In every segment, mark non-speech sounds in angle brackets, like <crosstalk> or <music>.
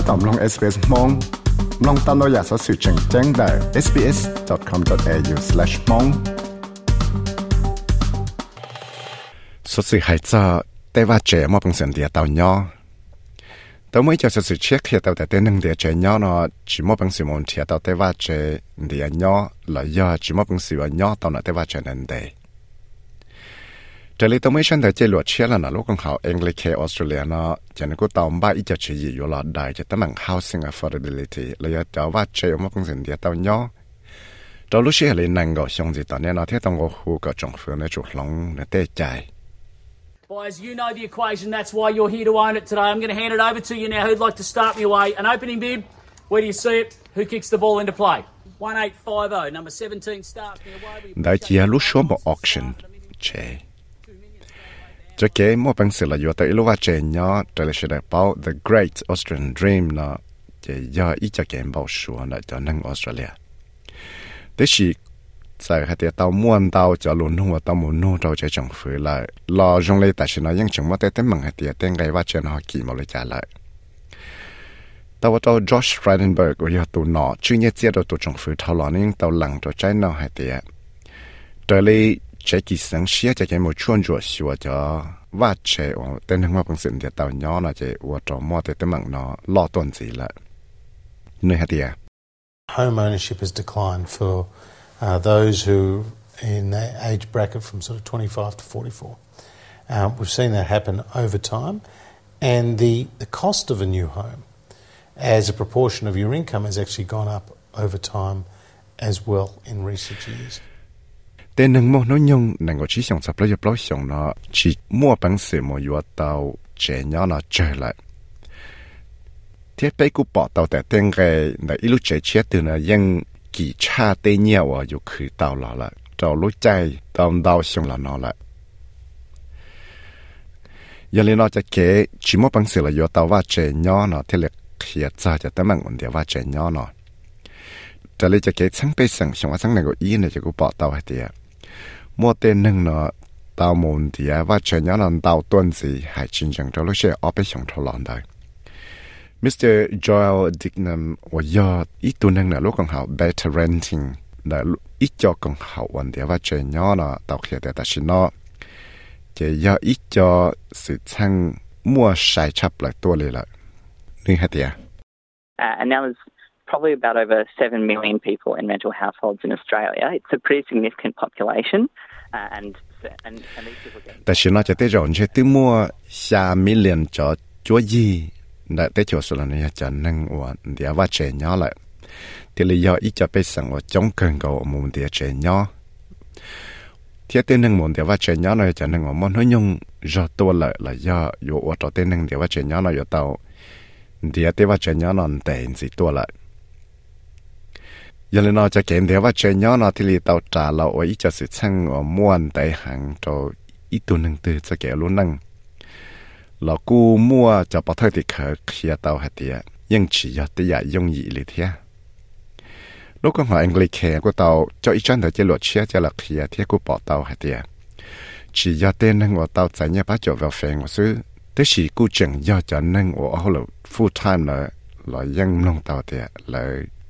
ถ้าตอมลง SBS มองลองตามเราอยากสอสื่อแจ้งแจ้งได้ sbs.com.au/mong สสื่อหายจอแต่ว่าเจมอเป็นเสียงเดียเตาย่อแต่ไม่จะสื่อเช็คเทียเตาแต่เต้นหนึ่งเดียเจย่อเนาะจิมอเป็นสิมอนเทียเตาแต่ว่าเจเดียย่อหลายย่อจิมอเป็นสิว่าย่อเตาเนาะแต่ว่าเจนันเด 这里都没想到这落车了呢，如果好 English Australia 呢，就能够到把一家企业有了大家他们 housing affordability，了要到把这我们公司的到鸟，到路线里能够相对到呢，那天当我呼个政府呢就龙呢得在。Boys, you know the equation. That's why you're here to own it today. I'm going to hand it over to you now. Who'd like to start me away? An opening bid. Where do you see it? Who kicks the ball into play? 1850, number 17, start me away. That's Yalushoma auction. Che. Cho kế mô bằng sự là vừa tới lúc trẻ nhỏ trở lại sẽ được bảo The Great Australian Dream nó chỉ do ít cho kém bảo số nó cho năng Australia. Thế thì tại hai tiệt tàu muôn tàu cho luôn hùng và tàu muốn nô tàu cho chồng phứ lại lo trong lấy tại sao nó ยัง chẳng mất tới tới mừng hai tiệt tên gây và chuyện họ kỳ mà lấy trả lại. Tàu tàu Josh Frydenberg của yếu tụ nọ chưa nhớ chia được tù chồng phứ thao lọ nên tàu lặng cho trái nào hai tiệt. Trở lại home ownership has declined for uh, those who in the age bracket from sort of 25 to 44. Um, we've seen that happen over time, and the, the cost of a new home as a proportion of your income has actually gone up over time as well in recent years. แต่หนึ่งโมอน้อยยงนั่งก็ชี้ส่งสับเลยปล่อยส่งนาะชีมั่วปังเสือมอยู่เตาเจเนาเนะเจเลยเทปไปกูปอเตาแต่เต็งไงในอีลุกเจเชียตัวนะยังกี่ชาเตเนียวอยู่คือเตาหล่อละเตารู้ใจตามดาวส่งหล่อเนาะละยันเลยนอจะเก๋ชีมั่วปังเสือลยอยู่เตาว่าเจเนาะเนาะเทเลเขียจ้าจะตั้งมั่งคนเดียวว่าเจเนาะเนาะจะเลยจะเก๋ทั้งไปสั่งส่งว่าทั้งในก็อีเนี่ยจะกูปอเตาให้เดีย 莫得能呢，到蒙地啊，或者让人到段子还真正着了些阿被想出难的。Mr. Joel Dignam 我要一度能呢，如果好 better renting 那一家更好问题，或者让呢到现在但是呢，也要一家是称莫晒出来多里了，你还点？Uh, and that was probably about over 7 million people in rental households in Australia. It's a pretty significant population. Uh, and, and, and these people get ยังเลยนอจะเก็บเดี๋ยวว่าเชย้อนอที่ลีเตาจ่าเราไว้จะสืบช่างม้วนแต่หังโจอีตัวหนึ่งตัวจะเก็บรุ่นนั่งเรากู้มั่วจะปะเทอติเคเคียเตาหัดเดียยังฉีดยาตียายงยีเลยเทียลูกก็หออังกฤษแขกูเตาจะอีจันเถอจะหลุดเชียจะหลักเคียเทียกูปอเตาหัดเดียฉีดยาเต้นนั่งว่าเตาใจเนี่ยป้าจะเวลเฟงว่าซื้อแต่ฉีกูจังยอดจะนั่งว่าเอาเราฟูลไทม์เลยเรายังลงเตาเดียเลย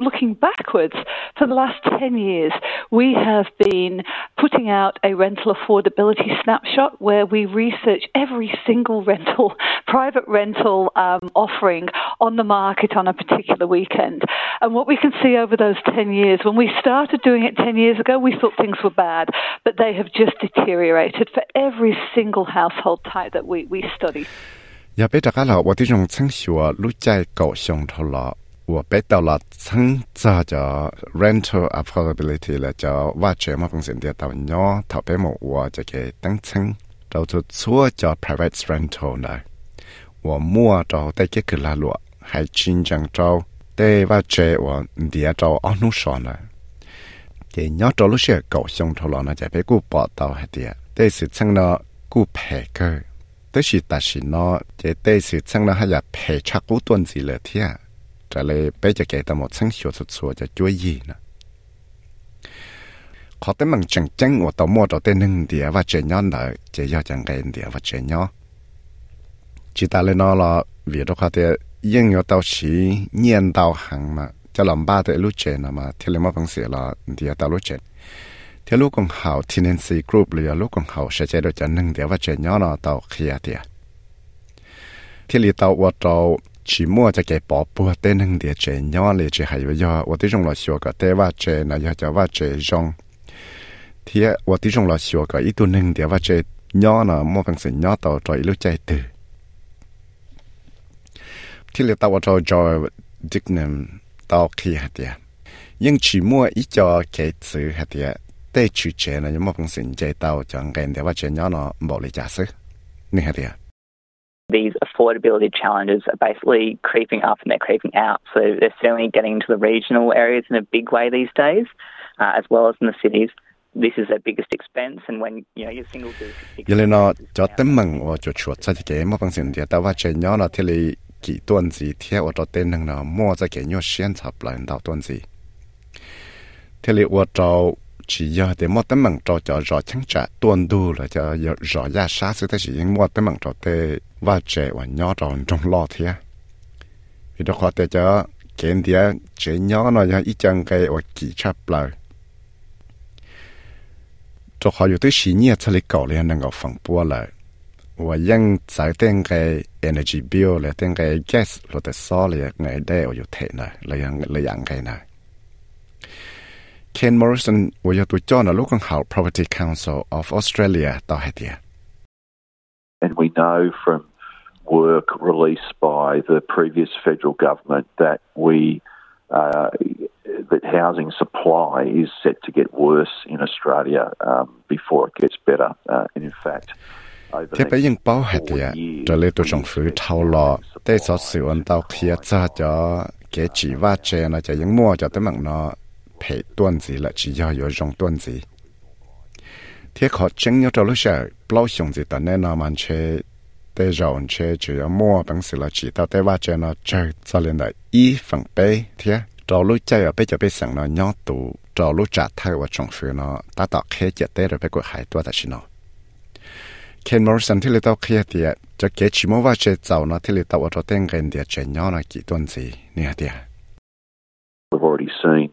looking backwards, for the last 10 years, we have been putting out a rental affordability snapshot where we research every single <laughs> rental, private rental um, offering on the market on a particular weekend. And what we can see over those 10 years, when we started doing it 10 years ago, we thought things were bad, but they have just deteriorated for every single household type that we, we study. 也俾大家留，我啲用清楚啊，录在狗上头了。我被到了称这叫 rental affordability 了，叫挖掘嘛风险的到鸟头边么我这个等称，到做错叫 private rental 呢，我摸到带这个拉落，还真正招 tê và chế và địa trâu ở nút sòn này thì nhớ trâu lúc xưa cậu xong thâu lọ nó chạy phải cú bỏ tàu hay địa tê sự chăng nó cú phè cơ. Tê sự ta sự nó chế tê sự chăng nó hay là phè chắc cú tuần gì lệ thế trả lời bây giờ kể ta một sáng hiểu sụt sùa cho chú ý nữa khó tới mừng chẳng chẳng của tàu mua trâu tê nâng địa và chế nhon nợ chế do chẳng gây địa và chế nhon chỉ ta lên nó là vì đó khó tới thể yên yếu tàu xí nhiên tàu hàng mà cho làm ba tới lúc chế mà thì lên mà bằng sự là địa tàu lúc chế thì lúc còn hậu tenancy group là lúc còn hậu sẽ chế được cho nâng địa và chế nhỏ nó tàu kia địa thì lý tàu của tàu chỉ mua cho cái bỏ bùa tên nâng địa chế nhỏ lì chỉ hay với do 我对中了学个对话chế那要叫话chế rong ที่ว่าที่จงเราชัวก็อีตัวหนึ่งเดี๋ยวว่าจะย่อนะมั่วเป็นสิ่งย่อต่อจอยรู้ใจตื่ ที่เราตัวเราจอยดิกนึมต่อขี้หัดเดียยังชีมั่วอีจอเกจือหัดเดียได้ชูเจนะยังมั่วเป็นสิ่งใจต่อจังกันเดี๋ยวว่าจะย่อนะบอกเลยจ้าซึนี่หัดเดีย These affordability challenges are basically creeping up and they're creeping out. So they're certainly getting into the regional areas in a big way these days, uh, as well as in the cities. this is their biggest expense and when you know you're single to Yele no cho tem mừng wa cho chuột sa ke mo bang sin dia ta wa che nyo na thili ki tuan zi thia wa to ten nang na mo za ke nyo xian cha plan dao tuan zi thili wa to chỉ giờ để mua tấm bằng trò cho rõ chẳng trả tuần đu là cho rõ ra sát sự thế chỉ mua tấm bằng trò tê và trẻ và nhỏ trò trong lo thế vì đó khó tê cho kiện địa trẻ nhỏ nó ya ít chân cái và kỳ chắp lời cho họอยู่ที่สีเนี่ยทะเลเก่ าเลยนั่งเอาฝั่งปัวเลยว่ายังจ่ายเต็งไง energy bill เลยเต็งไง gas เราแต่ซ้อเลยไงได้อยู่เทนะเลยยังเลยยังไงนะ Ken Morrison ว่าอยู่ตัวจ้านะลูกของเขา Property Council of Australia ต่อให้เดีย And we know from work released by the previous federal government that we uh, that housing supply is set to get worse in Australia um, before it gets better. Uh, and in fact, À. thế bây giờ bao hết ya trở lại tôi trồng phứ thâu lò để cho sự ăn tao kia cho cho cái chỉ va chè nó cho những mua cho tới mạng nó phải tuân gì là chỉ do yếu dùng tuân gì. Thế khó chứng nhớ cho lúc sau bao xong gì tận nên nó mang chè để rồi chè chỉ có mua bằng sự là chỉ tao để va chè nó chơi, cho lên là y phần bê, thế. Trò lúc chơi ở bây giờ bây sang nó nhau tụ trò lúc trả thay và trồng phứ nó ta tạo khế chết để rồi bây giờ hải tua ta chỉ nó. We've already seen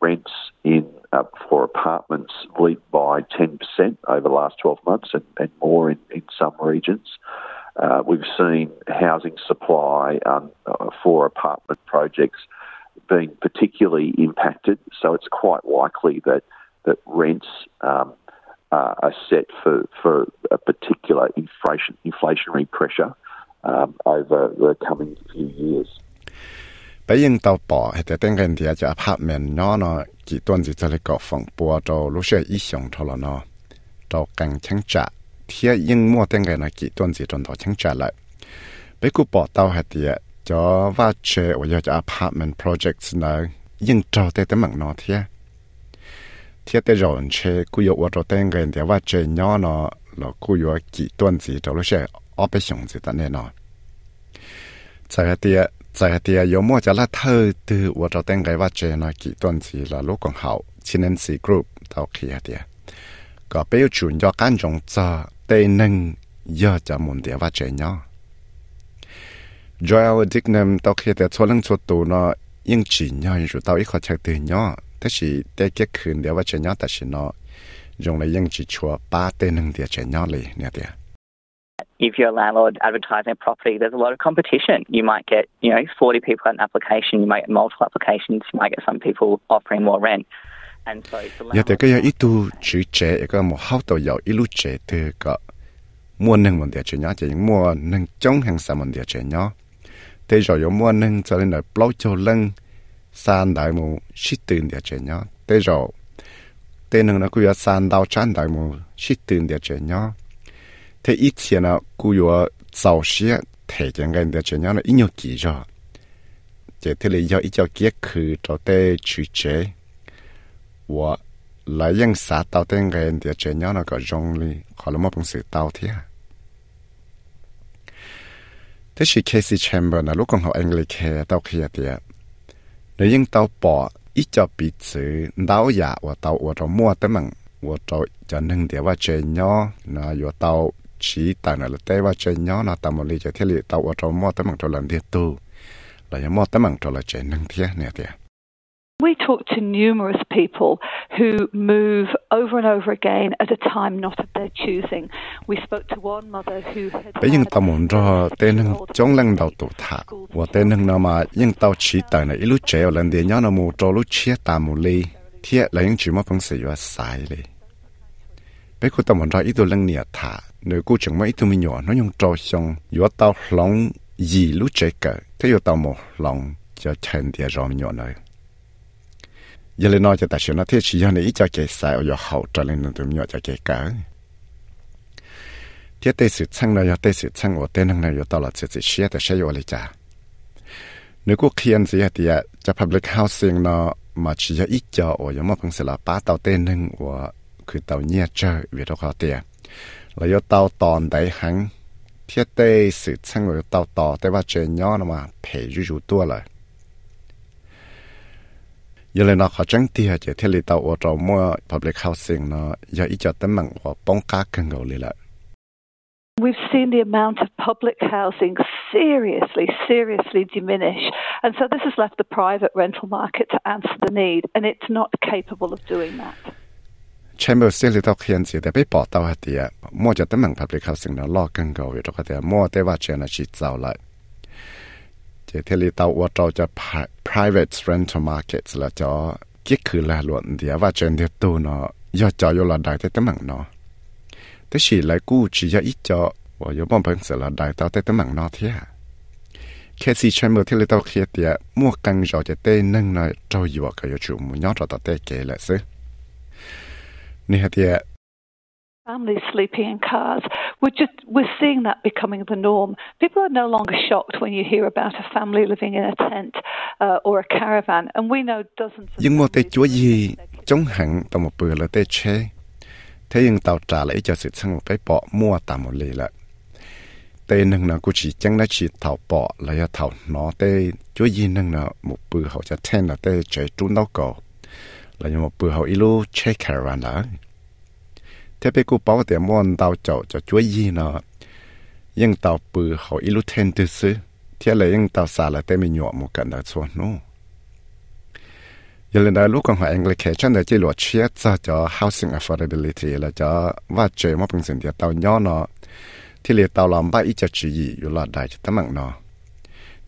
rents in uh, for apartments leap by 10% over the last 12 months and, and more in, in some regions. Uh, we've seen housing supply um, uh, for apartment projects being particularly impacted, so it's quite likely that that rents um, uh, are set for, for a particular inflation inflationary pressure um, over the coming few years. bây giờ bỏ cái nó chỉ thôi nó. Cho trả thì mua cái chỉ trả lại. Bây giờ bỏ cho apartment projects nhưng cho tấm thiết tế rồi chế cú yếu vật trong tên gần thì và chế nhỏ nó là cú yếu kỹ tuần gì trong lúc sẽ ở bên sông gì tại nó tại thì tại thì yếu mua cho là thơ từ ở trong tên gần và chế nó kỹ tuần gì là lúc còn hậu chín nên sĩ group, tao khi thì có biểu chủ cho căn trọng cho tây nâng giờ cho muốn thì và chế nhỏ. Joel Dignam, tao khi thì cho lần cho tù nó yên chỉ nhau rồi tao, ít khó chạy từ nhau ยังจีนย่ออยู่ตาอีกขอชักตื่นย่อแต่สิแต่แก่คืนเดียวว่าจะย่อแต่สิเนาะยงเลยยังจีชัวป้าเต้นึงเดียวจะย่อเลยเนี่ยเดีย if you're a landlord advertising a property, there's a lot of competition. You might get, you know, 40 people at an application, you might get multiple applications, you might get some people offering more rent. And so, yeah, the guy itu chữ chế cái một hậu tổ giàu ilu chế từ cái mua nâng một địa chế nhỏ chỉ mua nâng chống hàng sản một địa chế nhỏ thế rồi có mua nâng cho nên là bao cho lưng san đại mù shit tin địa chế nhá tế rồi tế nâng nó cứ san đào chán đại mù shit tin địa chế nhá thế ít tiền nó cứ yo giàu xía thể chẳng cái địa chế nhá nó ít nhiều kỹ rồi chế thế là do ít cho kia khử cho tế chữ chế và lại ยัง xã tao địa chế nhá nó có rong li khỏi là một bằng sự tao thế à thế chỉ Casey Chamber là lúc còn học English tao kia tiệt แล้วยังเตาปออีจอปีซื้อดาวอยาว่าเตาว่าเรามั่วแต่มังว่าเราจะนึ่งเดี๋ยวว่าเจนย่อนะอยู่เตาชี้ต่างนั่นแหละแต่ว่าเจนย่อนะตามมาเลยจะเที่ยวเตาว่าเรามั่วแต่มังเราหลังเดียวตู้เรายังมั่วแต่มังเราละเจนนั่งเที่ยเนี่ยเที่ย We talk to numerous people who move over and over again at a time not of their choosing. We spoke to one mother who had giờ tao muốn cho tên nâng trong lần đầu tụ thả. Và tên nâng nào mà nhưng tao chỉ tại ít lúc trẻ lần đi nhớ nó mua cho lúc chia tao một ly. Thiết là những chuyện mà phong sự và sai đi bây giờ tao muốn cho ít lần nhiệt thả. Nếu cô chẳng mấy ít mình nhỏ nó dùng trò xong yếu tao lòng gì lúc trẻ cả thế yếu tao một lòng cho chân địa rồi nhỏ này ยเลนอจะแต่ชนะเทชิยานี่จะเกสายอยาเขาจะเล่นตุมยอจะเกกาเทเตสุดช่างนายเตสุดช่างโอเตนังนายตลอดเสียเชียแต่ใช้โอเลจ้านึกูเคียนเสียเดียจะ public เฮาสิงเนาะมาชิยอีจอโอยมาพังสลาป้าเตาเตนึงว่าคือเตาเนียเจอเวทคอเตียแล้วยเตาตอนไดหังเทเตสุดช่างนายเตาต่อแต่ว่าเจนย้อนมาเผยอยู่ตัวเลย nhỏ nó mà 赔就就多了 giờ lên nó khó tránh tia chỉ thiết lý tàu ô tô mua public housing nó giờ ít cho tấm bằng của bóng cá cần gầu lì lại We've seen the amount of public housing seriously, seriously diminish. And so this has left the private rental market to answer the need, and it's not capable of doing that. Chamber still little khiên gì để bị bỏ tàu hạt tiệt mua cho tấm bằng public housing nó lo cần gầu vậy đó có thể จะเทลีเตาว่าเราจะ private rental market ละจอกิ๊กคือละหลวนเดียว่าเจนเดียตูเนาะยอดจอยละได้แต่ตะมังเนาะแต่ฉีไหลกู้จียอีจอว่ายบ้องเพิ่งเสละได้เตาแต่ตมังเนาะเทียแค่สี่ชั่วโมงที่เราเคลียเตียมั่วกังเราจะเต้นึ่งเนาะเจ้าอยู่กับยจูมุยอดเราตัดเต้เกลเลยซึนี่ฮะเตีย families sleeping in cars. We're just we're seeing that becoming the norm. People are no longer shocked when you hear about a family living in a tent uh, or a caravan, and we know dozens. Nhưng một tê chúa gì chống hẳn tao một bữa là tê chế, thế nhưng tao trả lại cho sự sang một cái bỏ mua tao một lì lại. Tê nâng nào cũng chỉ chẳng là chỉ thảo bỏ là ya thảo nó tê chúa gì nâng nào một bữa hậu cho ten là tê chế trốn đâu cổ là một bữa hậu ilu chế caravan đó thế bây cô bảo để món tàu chậu cho chuối gì nó nhưng tàu bự họ ít lúc thêm từ xứ thế là nhưng tàu xả là tên mình nhọ một cận ở xuống nó giờ lên đó lúc còn hỏi anh là kể chân để chỉ luật chia cho cho housing affordability là cho và mà bình thường thì tàu nhỏ nó thì là tàu làm ba ít cho chỉ là đại cho tấm bằng nó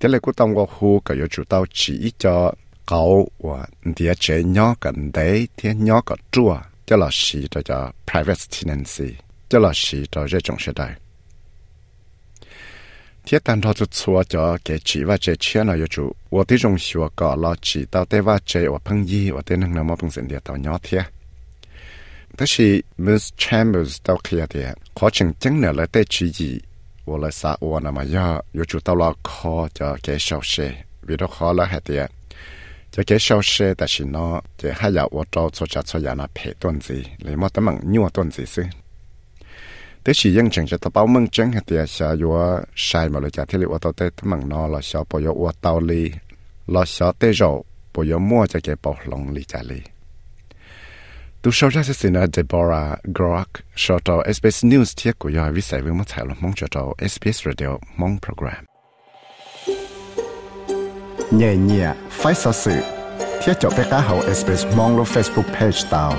thế là cô tông qua khu cái yêu chủ tàu chỉ cho cậu và địa chế nhỏ gần đấy thế nhỏ có chua. cho là sĩ cho cho private tenancy cho là sĩ cho cái trong thời đại thiết tàn thọ cho chùa cho cái chỉ và chế chia nào yêu chủ 我的种学搞了知道对ว่า 这我朋友我的能那么本身的到鸟贴但是 Miss Chambers 到开的可成真的来对主义我来啥我那么要有主到了可就给小事为了好了还的 cho cái sau xe tại vì nó chỉ hai giờ ô tô cho cha cho nhà nó phê tuần gì lấy một tấm bằng nhiều tuần gì xí thế chỉ những chuyện cho tao báo mừng chân hay thì sao yo sai mà lại trả thì ô tô tê tấm bằng nó là sao bao yo ô tô li là sao tê rồi bao yo mua cho cái bảo lòng li trả li tu sau ra sẽ xin Deborah Grock sau đó SBS News thiết của yo vi sai với một thái lo mong cho tao SBS Radio mong program nhẹ nhẹ phải sợ sự thiết cho bé cá hậu SBS mong lo Facebook page tao